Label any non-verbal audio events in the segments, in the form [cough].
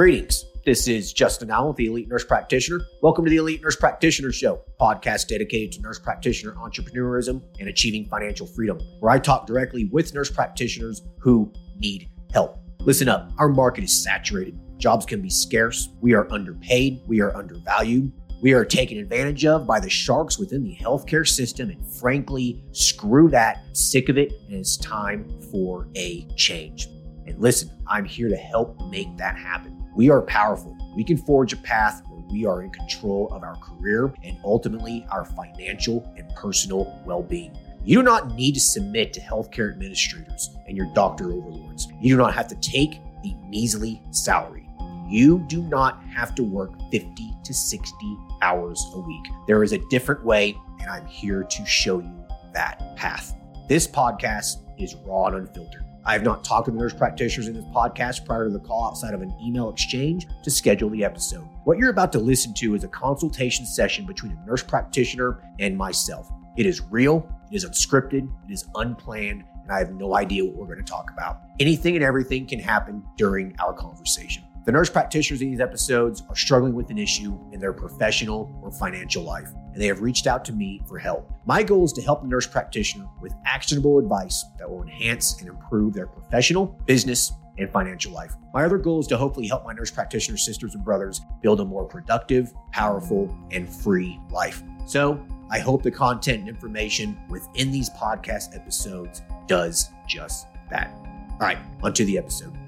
Greetings. This is Justin Allen, the Elite Nurse Practitioner. Welcome to the Elite Nurse Practitioner Show, podcast dedicated to nurse practitioner entrepreneurism and achieving financial freedom, where I talk directly with nurse practitioners who need help. Listen up, our market is saturated. Jobs can be scarce. We are underpaid. We are undervalued. We are taken advantage of by the sharks within the healthcare system. And frankly, screw that. Sick of it. And it's time for a change. And listen, I'm here to help make that happen. We are powerful. We can forge a path where we are in control of our career and ultimately our financial and personal well being. You do not need to submit to healthcare administrators and your doctor overlords. You do not have to take a measly salary. You do not have to work 50 to 60 hours a week. There is a different way, and I'm here to show you that path. This podcast is raw and unfiltered. I have not talked to nurse practitioners in this podcast prior to the call outside of an email exchange to schedule the episode. What you're about to listen to is a consultation session between a nurse practitioner and myself. It is real, it is unscripted, it is unplanned, and I have no idea what we're going to talk about. Anything and everything can happen during our conversation. The nurse practitioners in these episodes are struggling with an issue in their professional or financial life, and they have reached out to me for help. My goal is to help the nurse practitioner with actionable advice that will enhance and improve their professional, business, and financial life. My other goal is to hopefully help my nurse practitioner sisters and brothers build a more productive, powerful, and free life. So, I hope the content and information within these podcast episodes does just that. All right, onto the episode.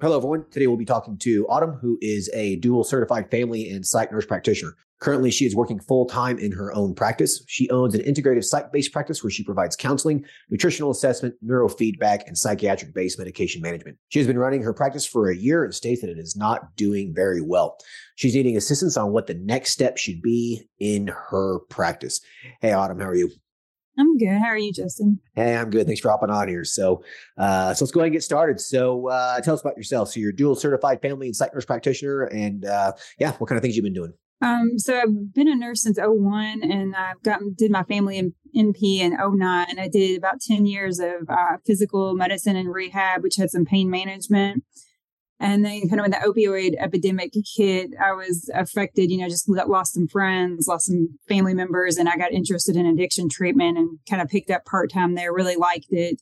Hello, everyone. Today we'll be talking to Autumn, who is a dual certified family and psych nurse practitioner. Currently, she is working full time in her own practice. She owns an integrative psych based practice where she provides counseling, nutritional assessment, neurofeedback, and psychiatric based medication management. She has been running her practice for a year and states that it is not doing very well. She's needing assistance on what the next step should be in her practice. Hey, Autumn, how are you? I'm good. How are you, Justin? Hey, I'm good. Thanks for hopping on here. So, uh, so let's go ahead and get started. So, uh, tell us about yourself. So, you're a dual certified family and psych nurse practitioner, and uh, yeah, what kind of things you've been doing? Um, so I've been a nurse since 01 and I've gotten, did my family in NP in 09 and I did about 10 years of uh, physical medicine and rehab, which had some pain management. And then kind of when the opioid epidemic hit, I was affected, you know, just lost some friends, lost some family members, and I got interested in addiction treatment and kind of picked up part time there, really liked it.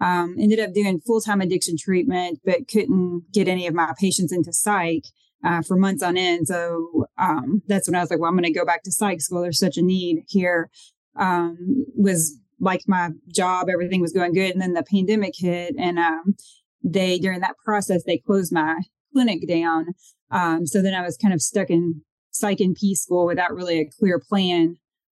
Um, ended up doing full time addiction treatment, but couldn't get any of my patients into psych uh, for months on end. So um, that's when I was like, well, I'm going to go back to psych school. There's such a need here. Um, was like my job, everything was going good. And then the pandemic hit and um, they during that process they closed my clinic down. Um, so then I was kind of stuck in psych NP school without really a clear plan.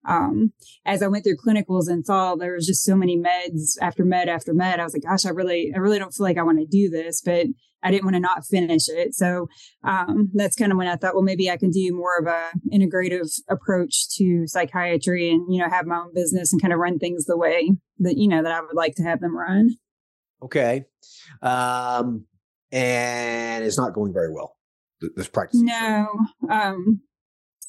Um, as I went through clinicals and saw there was just so many meds after med after med, I was like, gosh, I really, I really don't feel like I want to do this, but I didn't want to not finish it. So um, that's kind of when I thought, well, maybe I can do more of a integrative approach to psychiatry and you know have my own business and kind of run things the way that you know that I would like to have them run. Okay. Um, and it's not going very well. This practice. No. Um,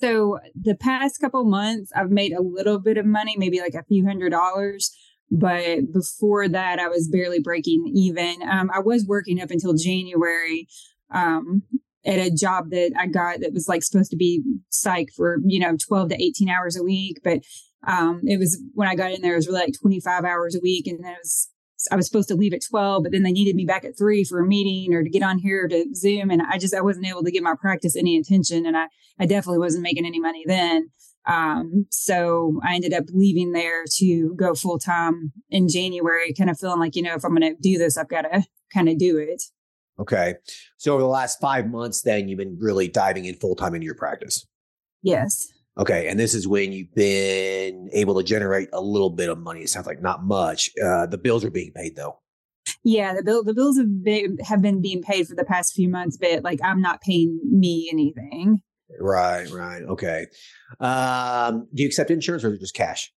so the past couple months, I've made a little bit of money, maybe like a few hundred dollars. But before that, I was barely breaking even. Um, I was working up until January um, at a job that I got that was like supposed to be psych for, you know, 12 to 18 hours a week. But um, it was when I got in there, it was really like 25 hours a week. And then it was I was supposed to leave at 12, but then they needed me back at three for a meeting or to get on here to Zoom. And I just, I wasn't able to give my practice any attention. And I, I definitely wasn't making any money then. Um, so I ended up leaving there to go full time in January, kind of feeling like, you know, if I'm going to do this, I've got to kind of do it. Okay. So over the last five months, then you've been really diving in full time into your practice. Yes. Okay, and this is when you've been able to generate a little bit of money. It sounds like not much. Uh, the bills are being paid though. Yeah, the bill the bills have been have been being paid for the past few months, but like I'm not paying me anything. Right, right, okay. Um, do you accept insurance or just cash?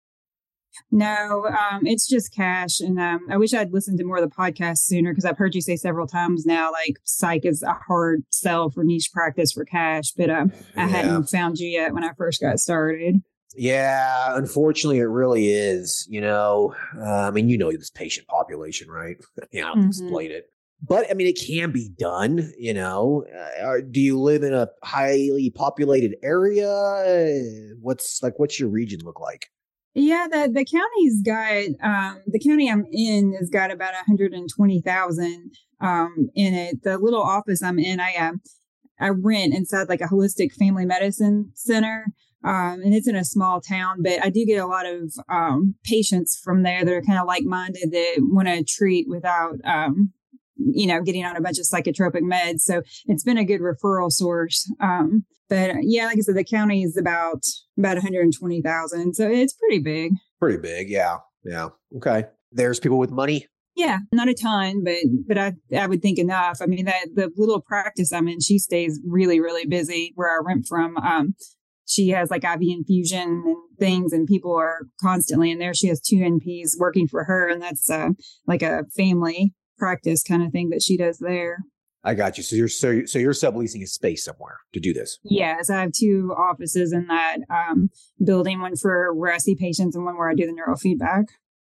No, um, it's just cash. And um, I wish I'd listened to more of the podcast sooner because I've heard you say several times now, like psych is a hard sell for niche practice for cash, but um, I yeah. hadn't found you yet when I first got started. Yeah, unfortunately, it really is. You know, uh, I mean, you know this patient population, right? [laughs] yeah, I don't Mhm. explain it, but I mean, it can be done. You know, uh, do you live in a highly populated area? What's like, what's your region look like? Yeah, the the county's got um, the county I'm in has got about 120,000 um, in it. The little office I'm in, I um, I rent inside like a holistic family medicine center. Um, and it's in a small town, but I do get a lot of um, patients from there that are kind of like minded that want to treat without, um, you know, getting on a bunch of psychotropic meds. So it's been a good referral source. Um, but yeah, like I said, the county is about about 120,000, so it's pretty big. Pretty big, yeah, yeah. Okay, there's people with money. Yeah, not a ton, but but I I would think enough. I mean, that the little practice I'm in, she stays really really busy. Where I rent from, um, she has like IV infusion and things, and people are constantly in there. She has two NPs working for her, and that's uh, like a family practice kind of thing that she does there. I got you. So you're so you're- so you're subleasing a space somewhere to do this. Yes, I have two offices in that um, building, one for where I see patients and one where I do the neurofeedback.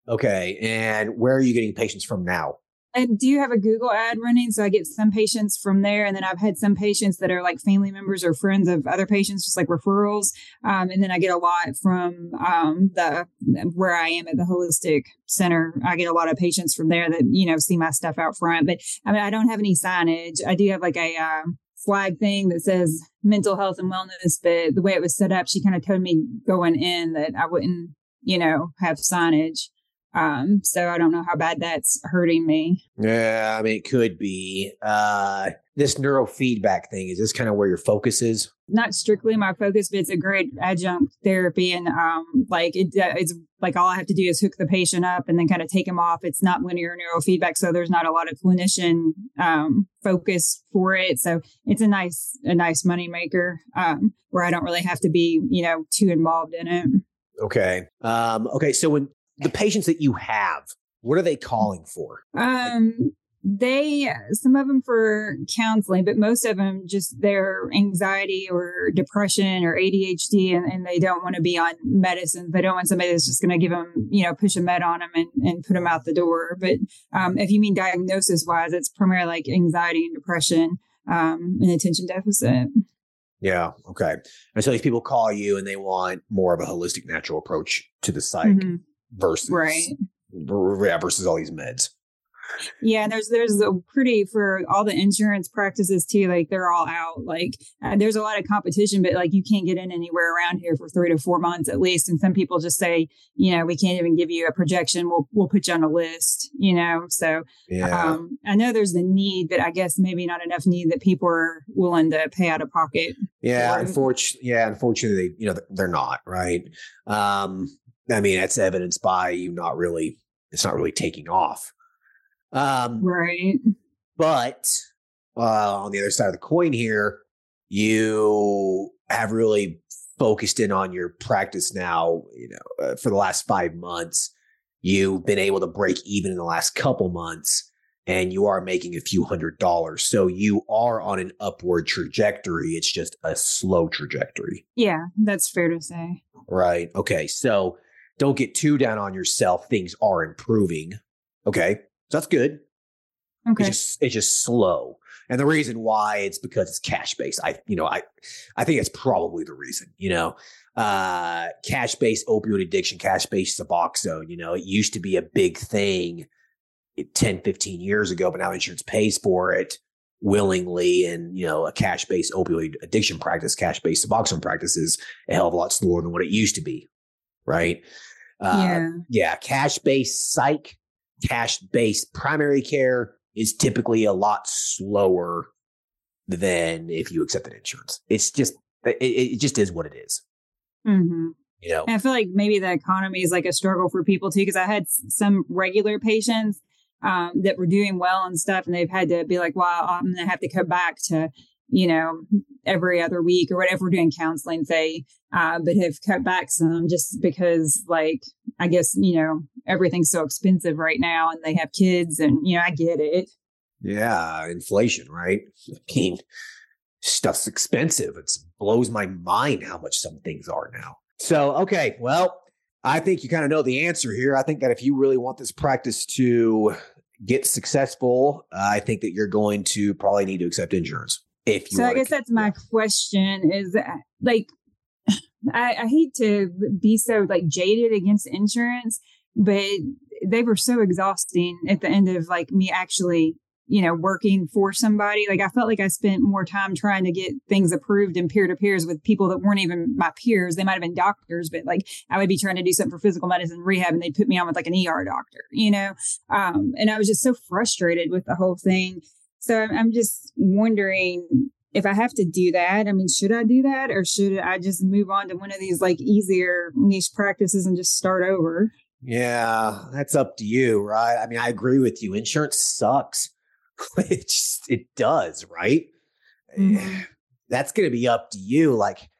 Okay, and where are you getting patients from now? I do have a Google ad running, so I get some patients from there, and then I've had some patients that are like family members or friends of other patients, just like referrals. Um, and then I get a lot from um, the where I am at the holistic center. I get a lot of patients from there that you know see my stuff out front. But I mean, I don't have any signage. I do have like a um, flag thing that says mental health and wellness, but the way it was set up, she kind of told me going in that I wouldn't, you know, have signage. Um, so I don't know how bad that's hurting me. Yeah, I mean, it could be. Uh, this neurofeedback thing is this kind of where your focus is? not strictly my focus, but it's a great adjunct therapy. And um, like it, uh, it's like all I have to do is hook the patient up and then kind of take them off. It's not linear neurofeedback, so there's not a lot of clinician um, focus for it. So it's a nice, a nice moneymaker um, where I don't really have to be, you know, too involved in it. Okay. Um, okay. So when the patients that you have, what are they calling for? Um, they some of them for counseling, but most of them just their anxiety or depression or ADHD, and, and they don't want to be on medicine. They don't want somebody that's just going to give them, you know, push a med on them and, and put them out the door. But um, if you mean diagnosis wise, it's primarily like anxiety and depression um, and attention deficit. Yeah. Okay. And so these people call you and they want more of a holistic, natural approach to the psych Mhm. Versus Right. yeah, versus all these meds. Yeah, and there's there's a pretty for all the insurance practices too. Like they're all out. Like uh, there's a lot of competition, but like you can't get in anywhere around here for three to four months at least. And some people just say, you know, we can't even give you a projection. We'll we'll put you on a list. You know, so Yeah. um, I know there's the need, but I guess maybe not enough need that people are willing to pay out of pocket. Yeah, unfortunately, yeah, unfortunately, you know, they're not right. Um, I mean, that's evidenced by you not really, it's not really taking off. Um, Right. but uh, on the other side of the coin here, you have really focused in on your practice now. You know, uh, for the last five months, you've been able to break even in the last couple months, and you are making a few hundred dollars. So you are on an upward trajectory. It's just a slow trajectory, Yeah, that's fair to say. right? Okay, so don't get too down on yourself. Things are improving. Okay, so that's good. Okay. It's just it's just slow. And the reason why it's because it's cash based. I you know, I I think it's probably the reason, you know. Uh cash based opioid addiction, cash based Suboxone, you know, it used to be a big thing 10, 15 years ago, but now insurance pays for it willingly. And, you know, a cash based opioid addiction practice, cash based Suboxone practice is a hell of a lot slower than what it used to be. Right. Uh, yeah. yeah, cash based psych, cash based primary care is typically a lot slower than if you accepted insurance. It's just, it, it just is what it is. hmm You know, And I feel like maybe the economy is like a struggle for people too, because I had some regular patients um, that were doing well and stuff, and they've had to be like, "Well, I'm going to have to come back to, you know, every other week or whatever." Doing counseling, say, uh, but have cut back some just because, like, I guess you know everything's so expensive right now, and they have kids, and you know, I get it. yeah, inflation, right? I mean, stuff's expensive. It blows my mind how much some things are now. So, okay, well, I think you kind of know the answer here. I think that if you really want this practice to get successful, uh, I think that you're going to probably need to accept insurance. If you so, I guess that's my question is uh, like, [sighs] I, I hate to be so like jaded against insurance, but they were so exhausting at the end of like me actually you know, working for somebody. Like I felt like I spent more time trying to get things approved in peer to peers with people that weren't even my peers. They might have been doctors, but like I would be trying to do something for physical medicine rehab and they'd put me on with like an ER doctor, you know? Um, and I was just so frustrated with the whole thing. So I'm just wondering if I have to do that. I mean, should I do that or should I just move on to one of these like easier niche practices and just start over? Yeah, that's up to you, right? I mean, I agree with you. Insurance sucks [laughs] it just it does, right? Mm-hmm. That's going to be up to you. Like,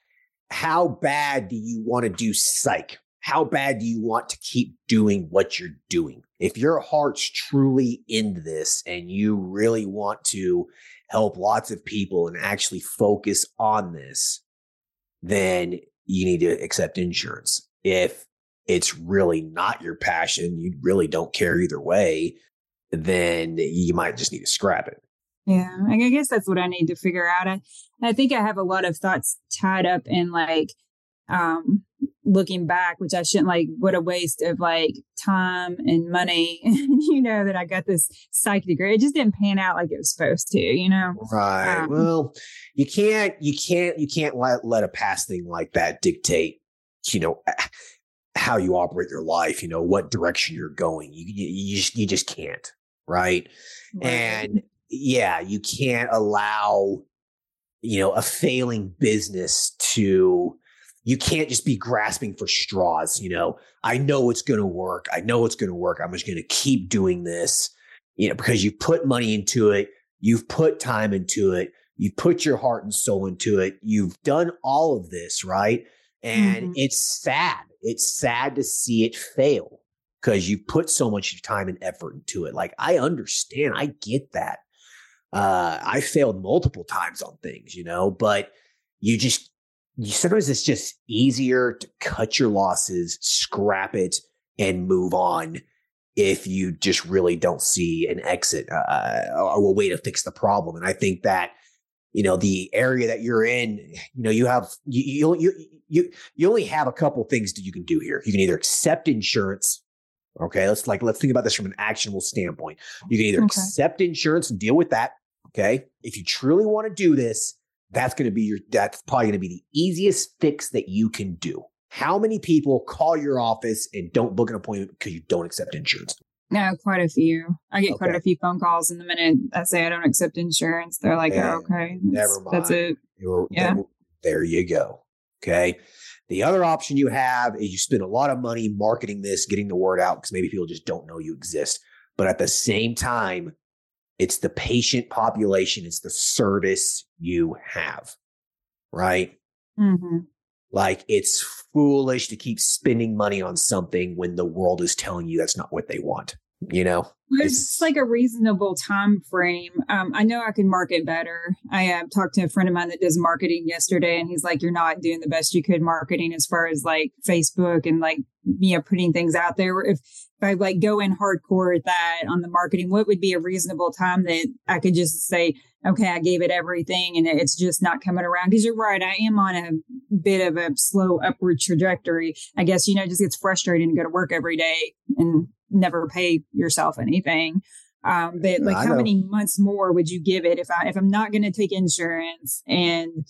how bad do you want to do psych? How bad do you want to keep doing what you're doing? If your heart's truly in this and you really want to help lots of people and actually focus on this, then you need to accept insurance. If it's really not your passion, you really don't care either way, then you might just need to scrap it. Yeah, I guess that's what I need to figure out. I, I think I have a lot of thoughts tied up in like um looking back, which I shouldn't like what a waste of like time and money. [laughs] you know, that I got this psych degree. It just didn't pan out like it was supposed to, you know? Right. Um, well, you can't you can't you can't let let a past thing like that dictate, you know, how you operate your life, you know, what direction you're going. You you, you just you just can't right? right? And yeah, you can't allow, you know, a failing business to, you can't just be grasping for straws. You know, I know it's going to work. I know it's going to work. I'm just going to keep doing this, you know, because you put money into it, you've put time into it, you put your heart and soul into it, you've done all of this, right? And mm-hmm. it's sad. It's sad to see it fail because you put so much time and effort into it. Like I understand, I get that. Uh, I failed multiple times on things, you know, but you just sometimes it's just easier to cut your losses, scrap it, and move on if you just really don't see an exit uh, or a way to fix the problem. And I think that you know the area that you're in, you know, you have you you you you only have a couple things that you can do here. You can either accept insurance Okay. Let's like, let's think about this from an actionable standpoint. You can either okay. accept insurance and deal with that. Okay. If you truly want to do this, that's going to be your, that's probably going to be the easiest fix that you can do. How many people call your office and don't book an appointment because you don't accept insurance? No, quite a few. I get okay. quite a few phone calls, and the minute I say I don't accept insurance, they're like, oh, "Okay, never mind. That's it." You're, yeah. There you go. Okay. The other option you have is you spend a lot of money marketing this, getting the word out because maybe people just don't know you exist. But at the same time, it's the patient population, it's the service you have, right? Mm-hmm. Like it's foolish to keep spending money on something when the world is telling you that's not what they want you know it's like a reasonable time frame? Um, i know i can market better. I uh, talked to a friend of mine that does marketing yesterday and he's like you're not doing the best you could marketing as far as like facebook and like you know putting things out there. If if i like go in hardcore at that on the marketing what would be a reasonable time that i could just say okay i gave it everything and it's just not coming around because you're right i am on a bit of a slow upward trajectory i guess you know it just gets frustrating to go to work every day and never pay yourself anything. Um, but like, how many months more would you give it if I if I'm not going to take insurance and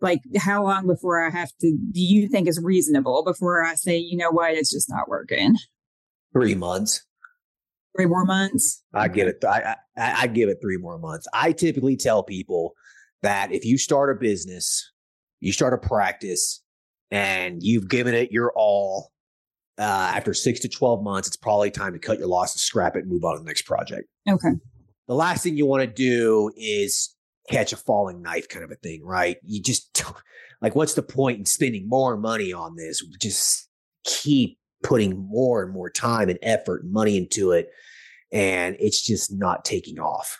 like how long before I have to? Do you think is reasonable before I say, you know what, it's just not working? Three months. Three more months. I give it. I, I I give it three more months. I typically tell people that if you start a business, you start a practice, and you've given it your all uh, after six to 12 months, it's probably time to cut your losses, scrap it, and move on to the next project. Okay. The last thing you want to do is catch a falling knife kind of a thing, right? You just like, what's the point in spending more money on this? Just keep putting more and more time and effort and money into it. And it's just not taking off,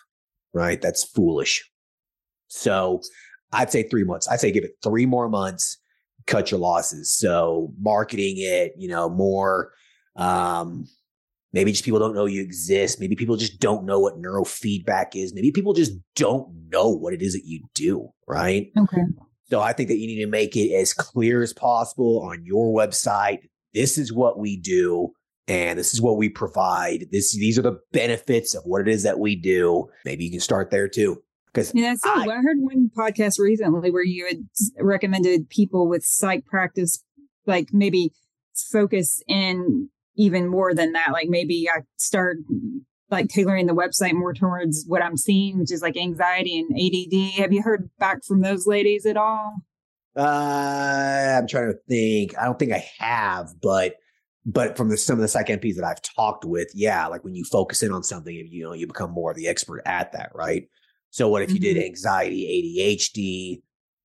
right? That's foolish. So I'd say three months. I'd say give it three more months cut your losses. So marketing it, you know, more um maybe just people don't know you exist. Maybe people just don't know what neurofeedback is. Maybe people just don't know what it is that you do, right? Okay. So I think that you need to make it as clear as possible on your website. This is what we do and this is what we provide. This these are the benefits of what it is that we do. Maybe you can start there too. Because yeah, so I, I heard one podcast recently where you had recommended people with psych practice, like maybe focus in even more than that. Like maybe I start like tailoring the website more towards what I'm seeing, which is like anxiety and ADD. Have you heard back from those ladies at all? Uh, I'm trying to think. I don't think I have, but but from the, some of the psych NPs that I've talked with, yeah, like when you focus in on something, you know, you become more of the expert at that, right? So what if you mm-hmm. did anxiety, ADHD,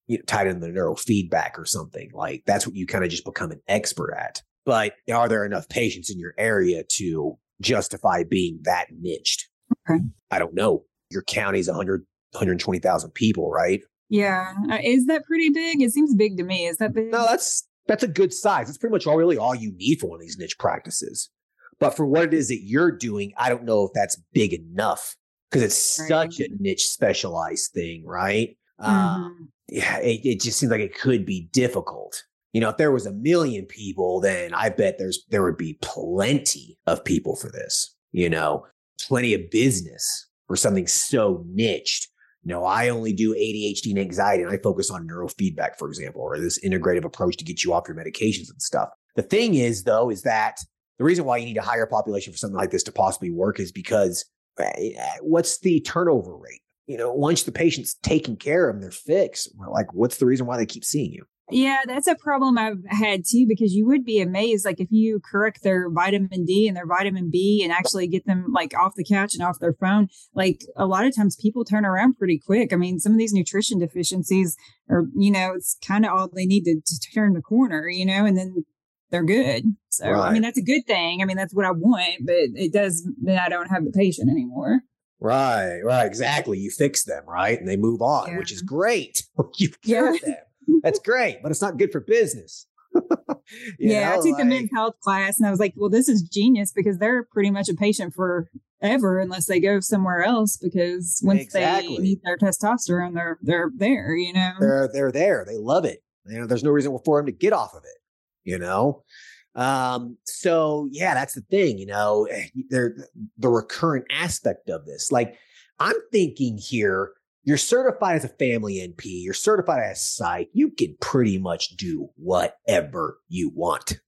you know, tied in the neurofeedback or something like that's what you kind of just become an expert at. But are there enough patients in your area to justify being that niched? Okay. I don't know. Your county's 100, 120,000 people, right? Yeah. Uh, is that pretty big? It seems big to me. Is that big? No, that's that's a good size. That's pretty much all really all you need for one of these niche practices. But for what it is that you're doing, I don't know if that's big enough because it's right. such a niche specialized thing, right? Um, mm-hmm. Um, yeah, it, it just seems like it could be difficult. You know, if there was a million people, then I bet there's there would be plenty of people for this. You know, plenty of business for something so niched no, I only do ADHD and anxiety and I focus on neurofeedback, for example, or this integrative approach to get you off your medications and stuff. The thing is, though, is that the reason why you need a higher population for something like this to possibly work is because eh, what's the turnover rate? You know, once the patient's taken care of, and they're fixed. Like, what's the reason why they keep seeing you? Yeah, that's a problem I've had too, because you would be amazed. Like if you correct their vitamin D and their vitamin B and actually get them like off the couch and off their phone, like a lot of times people turn around pretty quick. I mean, some of these nutrition deficiencies are, you know, it's kind of all they need to, to turn the corner, you know, and then they're good. So, right. I mean, that's a good thing. I mean, that's what I want, but it does, then I don't have the patient anymore. Right, right, exactly. You fix them, right? And they move on, yeah. which is great. [laughs] you cured yeah. them. That's great, but it's not good for business. [laughs] yeah, know, I took like, the men's health class and I was like, well, this is genius because they're pretty much a patient forever unless they go somewhere else because once exactly. they need their testosterone, they're they're there, you know. They're they're there. They love it. You know, there's no reason for them to get off of it, you know. Um, so yeah, that's the thing, you know, eh, they're the recurrent aspect of this. Like I'm thinking here you're certified as a family NP, you're certified as a psych, you can pretty much do whatever you want.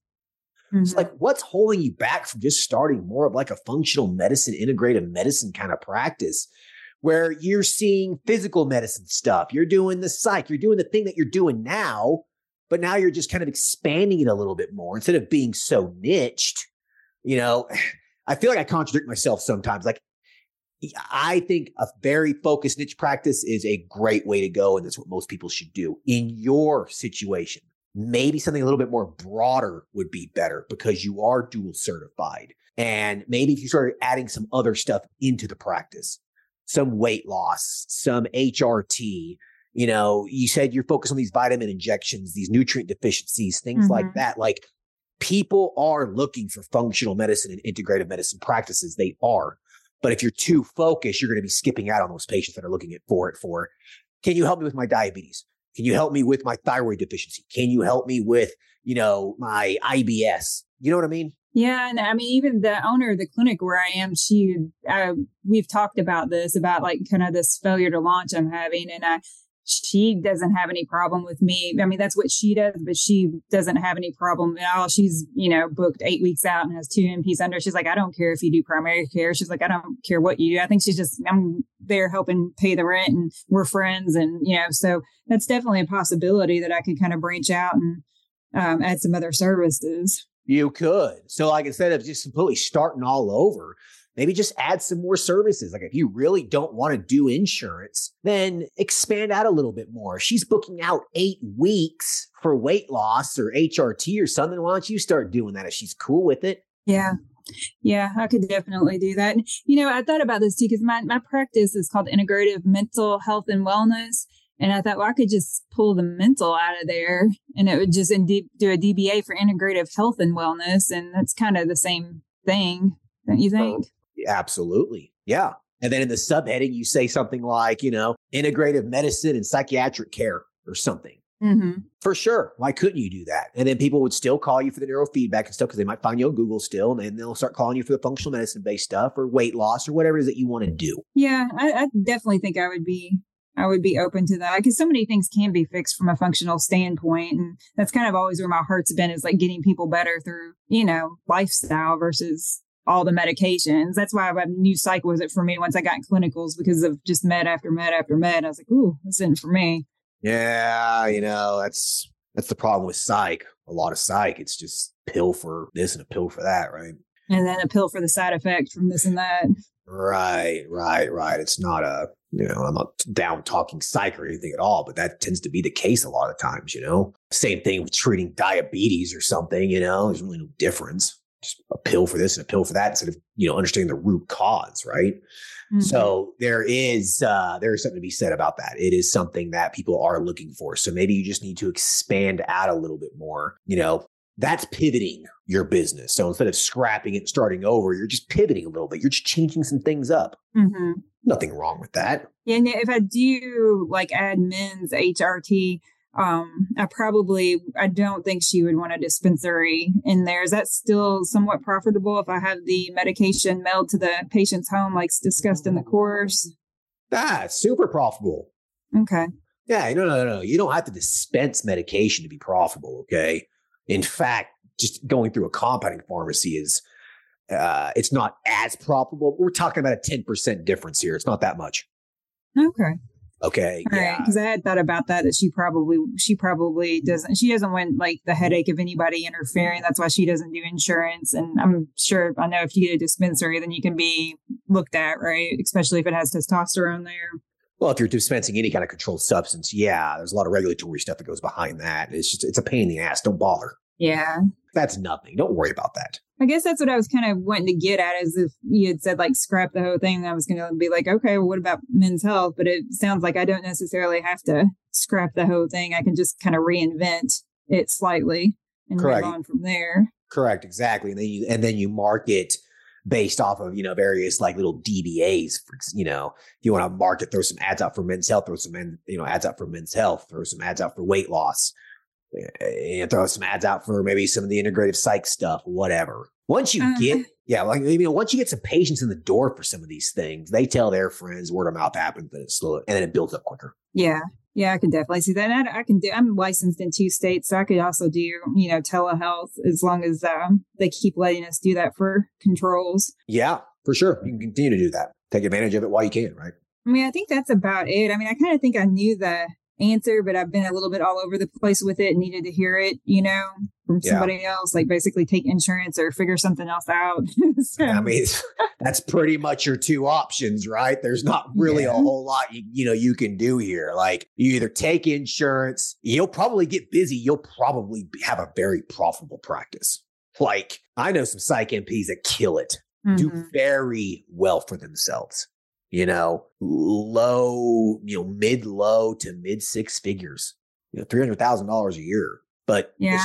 Mm-hmm. It's like, what's holding you back from just starting more of like a functional medicine, integrative medicine kind of practice where you're seeing physical medicine stuff, you're doing the psych, you're doing the thing that you're doing now, but now you're just kind of expanding it a little bit more instead of being so niched. You know, [sighs] I feel like I contradict myself sometimes. Like, I think a very focused niche practice is a great way to go. And that's what most people should do in your situation. Maybe something a little bit more broader would be better because you are dual certified. And maybe if you started adding some other stuff into the practice, some weight loss, some HRT, you know, you said you're focused on these vitamin injections, these nutrient deficiencies, things mm-hmm. like that. Like people are looking for functional medicine and integrative medicine practices. They are. But if you're too focused, you're going to be skipping out on those patients that are looking at for it for, can you help me with my diabetes? Can you help me with my thyroid deficiency? Can you help me with, you know, my IBS? You know what I mean? Yeah, and I mean, even the owner of the clinic where I am, she, uh, we've talked about this about like kind of this failure to launch I'm having, and I she doesn't have any problem with me. I mean, that's what she does, but she doesn't have any problem at all. She's, you know, booked eight weeks out and has two NPs under. She's like, I don't care if you do primary care. She's like, I don't care what you do. I think she's just, I'm there helping pay the rent and we're friends. And, you know, so that's definitely a possibility that I could kind of branch out and um, add some other services. You could. So, like, instead of just completely starting all over, maybe just add some more services. Like if you really don't want to do insurance, then expand out a little bit more. She's booking out eight weeks for weight loss or HRT or something. Why don't you start doing that if she's cool with it? Yeah. Yeah, I could definitely do that. You know, I thought about this too because my, my practice is called integrative mental health and wellness. And I thought, well, I could just pull the mental out of there and it would just do a DBA for integrative health and wellness. And that's kind of the same thing, don't you think? Absolutely. Yeah. And then in the subheading, you say something like, you know, integrative medicine and psychiatric care or something. Mm-hmm. For sure. Why couldn't you do that? And then people would still call you for the neurofeedback and stuff because they might find you on Google still, and then they'll start calling you for the functional medicine based stuff or weight loss or whatever it is that you want to do. Yeah, I, I definitely think I would be I would be open to that because so many things can be fixed from a functional standpoint. And that's kind of always where my heart's been is like getting people better through, you know, lifestyle versus all the medications. That's why a new cycle was it for me once I got in clinicals because of just med after med after med. I was like, ooh, this isn't for me. Yeah, you know, that's that's the problem with psych. A lot of psych, it's just pill for this and a pill for that, right? And then a pill for the side effect from this and that. Right, right, right. It's not a, you know, I'm not down talking psych or anything at all, but that tends to be the case a lot of times, you know? Same thing with treating diabetes or something, you know, there's really no difference. Just a pill for this and a pill for that instead of, you know, understanding the root cause, right? Mm-hmm. So there is uh there is something to be said about that. It is something that people are looking for. So maybe you just need to expand out a little bit more. You know, that's pivoting your business. So instead of scrapping it and starting over, you're just pivoting a little bit. You're just changing some things up. Mm-hmm. Nothing wrong with that. Yeah, and if I do like add men's HRT, um, I probably I don't think she would want a dispensary in there. Is that still somewhat profitable if I have the medication mailed to the patient's home, like discussed in the course? That's super profitable. Okay. Yeah, no, no, no. You don't have to dispense medication to be profitable. Okay. In fact, just going through a compounding pharmacy is uh, it's not as profitable. We're talking about a 10% difference here. It's not that much. Okay. Okay. All yeah. Because I had thought about that, that she probably, she probably doesn't, she doesn't want like the headache of anybody interfering. That's why she doesn't do insurance. And I'm sure, I know if you get a dispensary, then you can be looked at, right? Especially if it has testosterone there. Well, if you're dispensing any kind of controlled substance, yeah, there's a lot of regulatory stuff that goes behind that. It's just, it's a pain in the ass. Don't bother. Yeah. That's nothing. Don't worry about that. I guess that's what I was kind of wanting to get at is if you had said like scrap the whole thing, I was going to be like, okay, well, what about men's health? But it sounds like I don't necessarily have to scrap the whole thing. I can just kind of reinvent it slightly and Correct. move on from there. Correct. Exactly. And then you, and then you market based off of, you know, various like little DBAs. For, you know, if you want to market, throw some ads out for men's health, throw some, men, you know, ads out for men's health, throw some ads out for weight loss and throw some ads out for maybe some of the integrative psych stuff, whatever. Once you uh, get, yeah, like you know, once you get some patients in the door for some of these things, they tell their friends, word of mouth happens, and it's slow, and then it builds up quicker. Yeah, yeah, I can definitely see that. And I, I, can do. I'm licensed in two states, so I could also do, you know, telehealth as long as um, they keep letting us do that for controls. Yeah, for sure. You can continue to do that. Take advantage of it while you can, right? I mean, I think that's about it. I mean, I kind of think I knew the answer, but I've been a little bit all over the place with it and needed to hear it, you know, from somebody yeah. else, like basically take insurance or figure something else out. [laughs] so. I mean, [laughs] that's pretty much your two options, right? There's not really yeah. a whole lot you, you know you can do here. Like you either take insurance, you'll probably get busy, you'll probably have a very profitable practice. Like I know some psych NPs that kill it, mm-hmm. do very well for themselves you know, low, you know, mid low to mid six figures, you know, $300,000 a year. But yeah,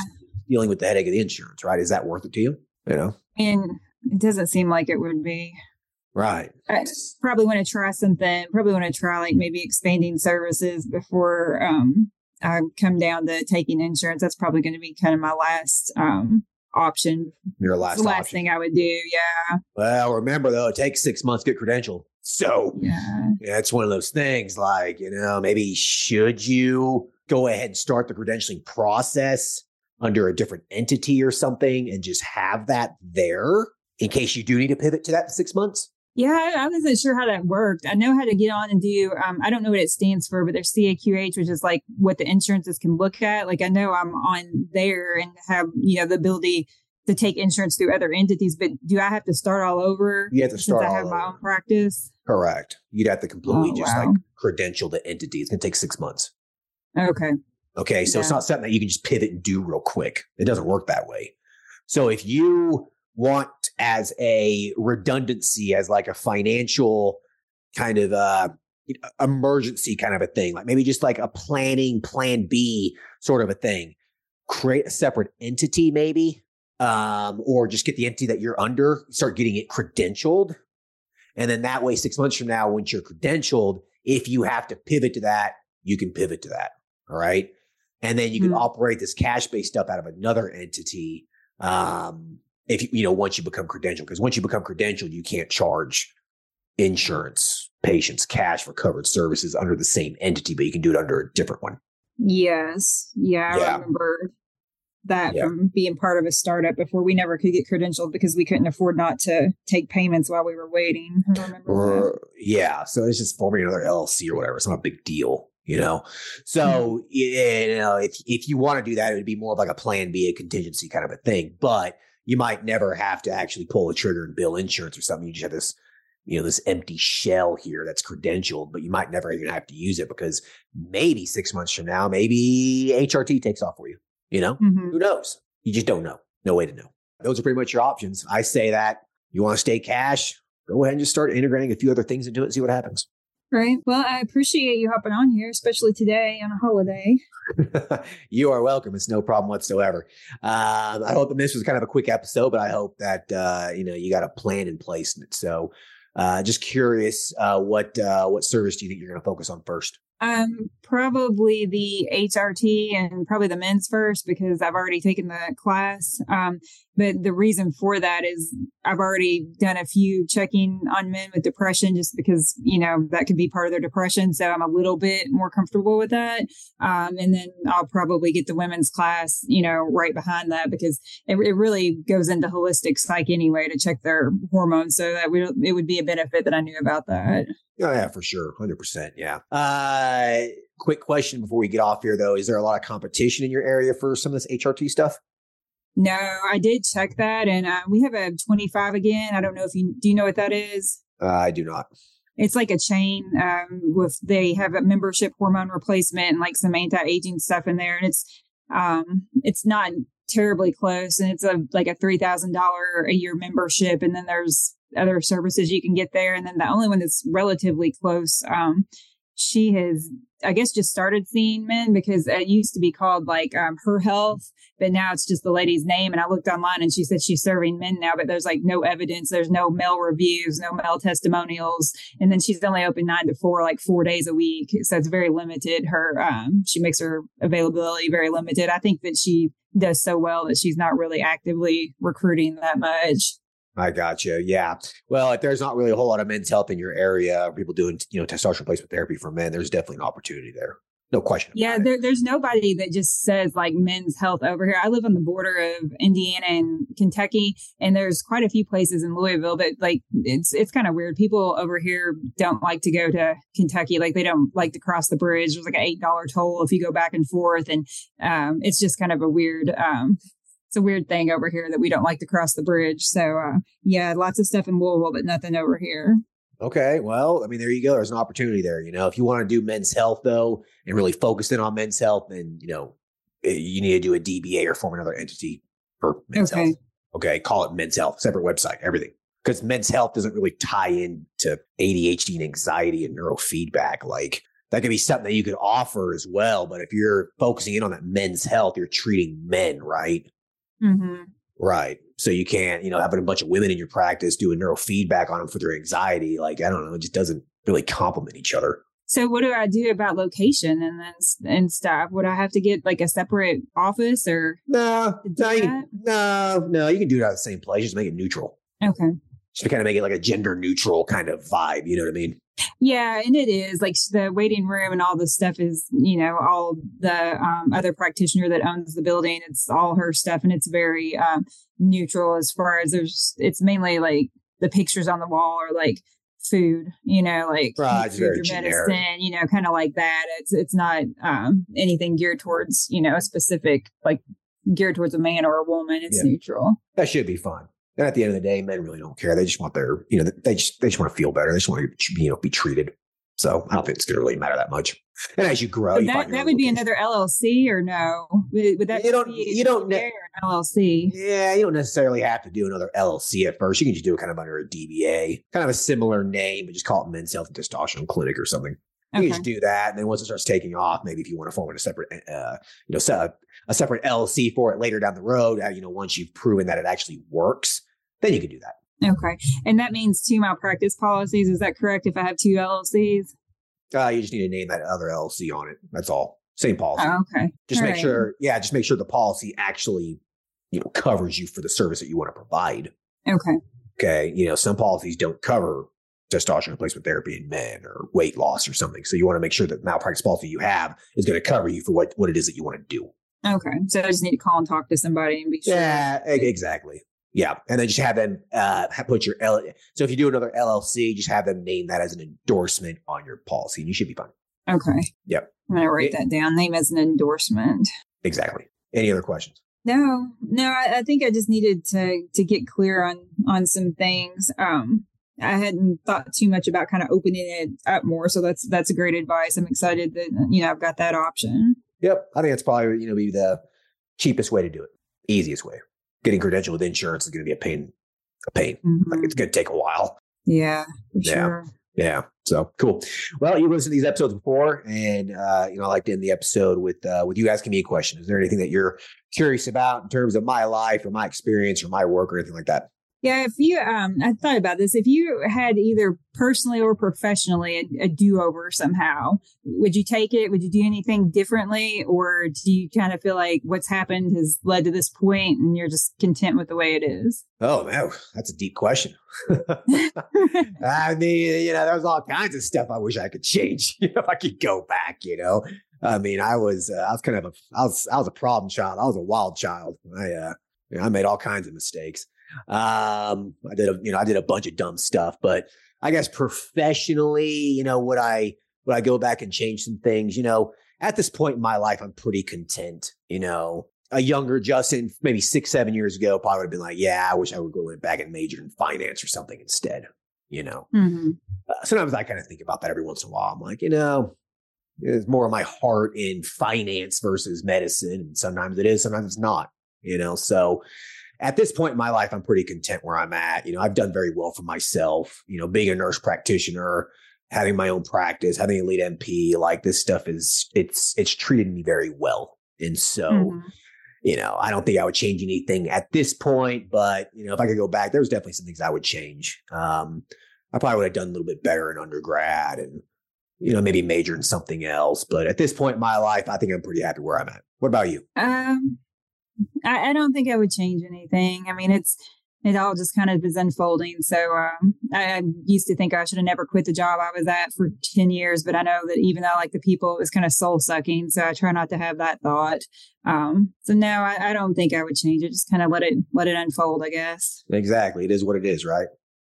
dealing with the headache of the insurance, right? Is that worth it to you? You know, and it doesn't seem like it would be. Right. I probably want to try something, probably want to try like maybe expanding services before um, I come down to taking insurance. That's probably going to be kind of my last um, option. Your last, last option. thing I would do. Yeah. Well, remember though, it takes six months to get credentialed. So yeah. it's one of those things like, you know, maybe should you go ahead and start the credentialing process under a different entity or something and just have that there in case you do need to pivot to that in six months? Yeah, I wasn't sure how that worked. I know how to get on and do, um, I don't know what it stands for, but there's CAQH, which is like what the insurances can look at. Like I know I'm on there and have, you know, the ability to take insurance through other entities, but do I have to start all over? You have to start. I have my own practice. Correct. You'd have to completely oh, just wow. like credential the entity. It's going to take six months. Okay. Okay. So yeah. it's not something that you can just pivot and do real quick. It doesn't work that way. So if you want as a redundancy, as like a financial kind of uh, emergency kind of a thing, like maybe just like a planning plan B sort of a thing. Create a separate entity, maybe, um, or just get the entity that you're under, start getting it credentialed. And then that way, six months from now, once you're credentialed, if you have to pivot to that, you can pivot to that. All right. And then you can mm-hmm. operate this cash based stuff out of another entity. Um, if you, you know, once you become credentialed, because once you become credentialed, you can't charge insurance patients cash for covered services under the same entity, but you can do it under a different one. Yes. Yeah. I yeah. remember that yeah. from being part of a startup before we never could get credentialed because we couldn't afford not to take payments while we were waiting. Or, yeah. So it's just forming another LLC or whatever. It's not a big deal, you know? So, mm-hmm. you know, if, if you want to do that, it would be more of like a plan B, a contingency kind of a thing. But you might never have to actually pull a trigger and bill insurance or something. You just have this, you know, this empty shell here that's credentialed, but you might never even have to use it because maybe six months from now, maybe HRT takes off for you. You know, mm-hmm. who knows? You just don't know. No way to know. Those are pretty much your options. I say that you want to stay cash, go ahead and just start integrating a few other things into it and see what happens. Right. Well, I appreciate you hopping on here, especially today on a holiday. [laughs] you are welcome. It's no problem whatsoever. Um, I hope that this was kind of a quick episode, but I hope that uh, you know you got a plan in place. So, uh, just curious, uh, what uh, what service do you think you're going to focus on first? Um, probably the HRT and probably the men's first because I've already taken the class. Um, but the reason for that is I've already done a few checking on men with depression just because, you know, that could be part of their depression. So I'm a little bit more comfortable with that. Um, and then I'll probably get the women's class, you know, right behind that because it, it really goes into holistic psych anyway to check their hormones. So that we, it would be a benefit that I knew about that. Oh, yeah, for sure. 100%. Yeah. Uh, quick question before we get off here, though. Is there a lot of competition in your area for some of this HRT stuff? No, I did check that. And uh, we have a 25 Again. I don't know if you do you know what that is? Uh, I do not. It's like a chain um, with they have a membership hormone replacement and like some anti-aging stuff in there. And it's um, it's not terribly close and it's a like a three thousand dollar a year membership and then there's other services you can get there. And then the only one that's relatively close, um, she has, I guess, just started seeing men because it used to be called like um, her health, but now it's just the lady's name. And I looked online and she said she's serving men now, but there's like no evidence. There's no male reviews, no male testimonials. And then she's only open nine to four, like four days a week. So it's very limited. Her, um, she makes her availability very limited. I think that she does so well that she's not really actively recruiting that much. I got you. Yeah. Well, if there's not really a whole lot of men's health in your area, people doing you know testosterone replacement therapy for men, there's definitely an opportunity there. No question. Yeah, there, there's nobody that just says like men's health over here. I live on the border of Indiana and Kentucky, and there's quite a few places in Louisville that like it's it's kind of weird. People over here don't like to go to Kentucky, like they don't like to cross the bridge. There's like an eight dollar toll if you go back and forth, and um, it's just kind of a weird um, it's a weird thing over here that we don't like to cross the bridge. So uh, yeah, lots of stuff in Louisville, but nothing over here. Okay, well, I mean, there you go. There's an opportunity there. You know, if you want to do men's health though, and really focus in on men's health, then you know eh, you need to do a DBA or form another entity for men's okay. health. Okay, call it men's health, separate website, everything. Because men's health doesn't really tie into ADHD and anxiety and neurofeedback. Like that could be something that you could offer as well. But if you're focusing in on that men's health, you're treating men, right? Mm-hmm. Right. So you can't, you know, having a bunch of women in your practice doing neurofeedback on them for their anxiety. Like, I don't know, it just doesn't really complement each other. So what do I do about location and then and stuff? Would I have to get like a separate office or no? No, no, no. You can do it out of the same place. Just make it neutral. Okay. Just to kind of make it like a gender neutral kind of vibe. You know what I mean? Yeah, and it is like the waiting room and all the stuff is, you know, all the um, other practitioner that owns the building. It's all her stuff, and it's very um, neutral as far as there's. It's mainly like the pictures on the wall are like food, you know, like right, food medicine, you know, kind of like that. It's it's not um, anything geared towards, you know, a specific like geared towards a man or a woman. It's yeah. neutral. That should be fun. And at the end of the day, men really don't care. They just want their, you know, they just they just want to feel better. They just want to, you know, be treated. So I don't think it's going to really matter that much. And as you grow, you that, that would be another LLC or no? Would, would that You don't- you don't a ne- an LLC? Yeah, you don't necessarily have to do another LLC at first. You can just do it kind of under a DBA, kind of a similar name, but just call it Men's Health and Testosterone Clinic or something. You Okay. can just do that, and then once it starts taking off, maybe if you want to form a separate, uh, you know, se- a separate LLC for it later down the road, uh, you know, once you've proven that it actually works, then you can do that. Okay. And that means two malpractice policies. Is that correct if I have two LLCs? Uh, you just need to name that other LLC on it. That's all. Same policy. Oh, okay. just All make right. sure, yeah, just make sure the policy actually, you know, covers you for the service that you want to provide. Okay. Okay. You know, some policies don't cover testosterone replacement therapy in men or weight loss or something. So you want to make sure that the malpractice policy you have is going to cover you for what, what it is that you want to do. Okay. So I just need to call and talk to somebody and be sure. Yeah, exactly. Yeah. And then just have them uh, put your L. So if you do another LLC, just have them name that as an endorsement on your policy and you should be fine. Okay. Yep. I'm to write It- that down. Name as an endorsement. Exactly. Any other questions? No, no, I, I think I just needed to to get clear on on some things. Um, I hadn't thought too much about kind of opening it up more, so that's that's a great advice. I'm excited that you know I've got that option. Yep. I think that's probably, you know, be the cheapest way to do it. Easiest way. Getting credentialed with insurance is going to be a pain. A pain. Like Mhm. it's going to take a while. Yeah, Yeah. sure. Yeah. So cool. Well, you've listened to these episodes before, and uh, you know, I like to end the episode with uh, with you asking me a question. Is there anything that you're curious about in terms of my life or my experience or my work or anything like that? Yeah, if you, um, I thought about this. If you had either personally or professionally a, a do over somehow, would you take it? Would you do anything differently? Or do you kind of feel like what's happened has led to this point and you're just content with the way it is? Oh no, that's a deep question. [laughs] I mean, you know, there's all kinds of stuff I wish I could change. [laughs] You know, I could go back. You know, I mean, I was, uh, I was kind of a, I was, I was a problem child. I was a wild child. I, uh, you know, I made all kinds of mistakes. Um, I did, a, you know, I did a bunch of dumb stuff, but I guess professionally, you know, would I, would I go back and change some things? You know, at this point in my life, I'm pretty content. You know, a younger Justin, maybe six, seven years ago, probably would have been like, yeah, I wish I would go back and major in finance or something instead. You know, Mhm. uh, sometimes I kind of think about that every once in a while. I'm like, you know, it's more of my heart in finance versus medicine. And sometimes it is, sometimes it's not, you know. So at this point in my life, I'm pretty content where I'm at. You know, I've done very well for myself, you know, being a nurse practitioner, having my own practice, having a lead NP, like this stuff is it's it's treated me very well. And so Mhm. you know, I don't think I would change anything at this point, but you know, if I could go back, there's definitely some things I would change. Um, I probably would have done a little bit better in undergrad and, you know, maybe major in something else. But at this point in my life, I think I'm pretty happy where I'm at. What about you? Um, I, I don't think I would change anything. I mean, it's it all just kind of is unfolding. So um, I, I used to think I should have never quit the job I was at for ten years, but I know that even though I like the people, it was kind of soul sucking. So I try not to have that thought. Um, so no, I, I don't think I would change it. Just kind of let it let it unfold, I guess. Exactly. It is what it is, right?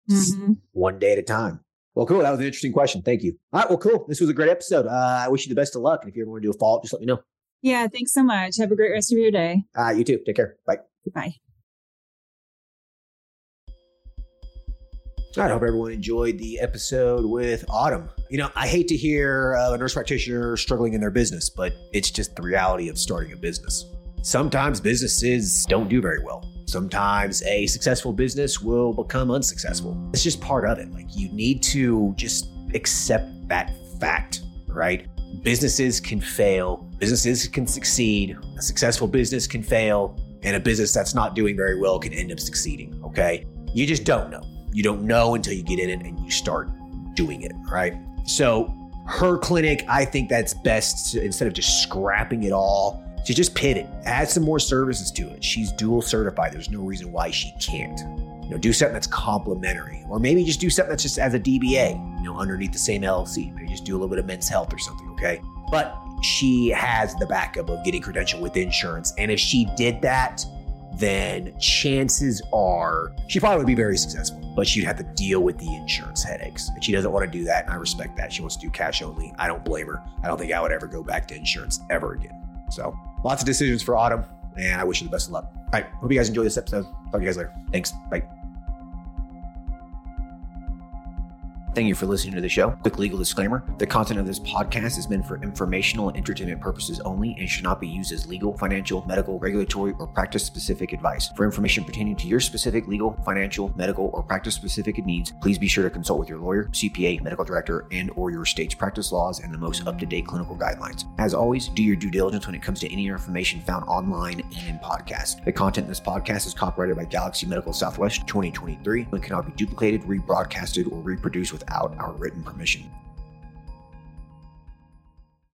Mhm. One day at a time. Well, cool. That was an interesting question. Thank you. All right. Well, cool. This was a great episode. Uh, I wish you the best of luck. And if you ever want to do a follow up, just let me know. Yeah, thanks so much. Have a great rest of your day. Uh, you too. Take care. Bye. Bye. I hope everyone enjoyed the episode with Autumn. You know, I hate to hear uh, a nurse practitioner struggling in their business, but it's just the reality of starting a business. Sometimes businesses don't do very well. Sometimes a successful business will become unsuccessful. It's just part of it. Like, you need to just accept that fact, right? Businesses can fail, businesses can succeed, a successful business can fail, and a business that's not doing very well can end up succeeding, okay? You just don't know. You don't know until you get in it and you start doing it, right? So, her clinic, I think that's best to, instead of just scrapping it all, to just pivot, it. add some more services to it. She's dual certified. There's no reason why she can't. You know, do something that's complementary, or maybe just do something that's just as a DBA, you know, underneath the same LLC. Maybe just do a little bit of men's health or something, okay? But she has the backup of getting credentialed with insurance. And if she did that, then chances are she probably would be very successful, but she'd have to deal with the insurance headaches. And she doesn't want to do that. And I respect that. She wants to do cash only. I don't blame her. I don't think I would ever go back to insurance ever again. So lots of decisions for Autumn, and I wish you the best of luck. All right. Hope you guys enjoy this episode. Talk to you guys later. Thanks. Bye. Thank you for listening to the show. Quick legal disclaimer the content of this podcast is meant for informational and entertainment purposes only and should not be used as legal, financial, medical, regulatory, or practice specific advice. For information pertaining to your specific legal, financial, medical, or practice specific needs, please be sure to consult with your lawyer, CPA, medical director, and or your state's practice laws and the most up-to-date clinical guidelines. As always, do your due diligence when it comes to any information found online and in podcast. The content in this podcast is copyrighted by Galaxy Medical Southwest 2023 and cannot be duplicated, rebroadcasted, or reproduced without our written permission.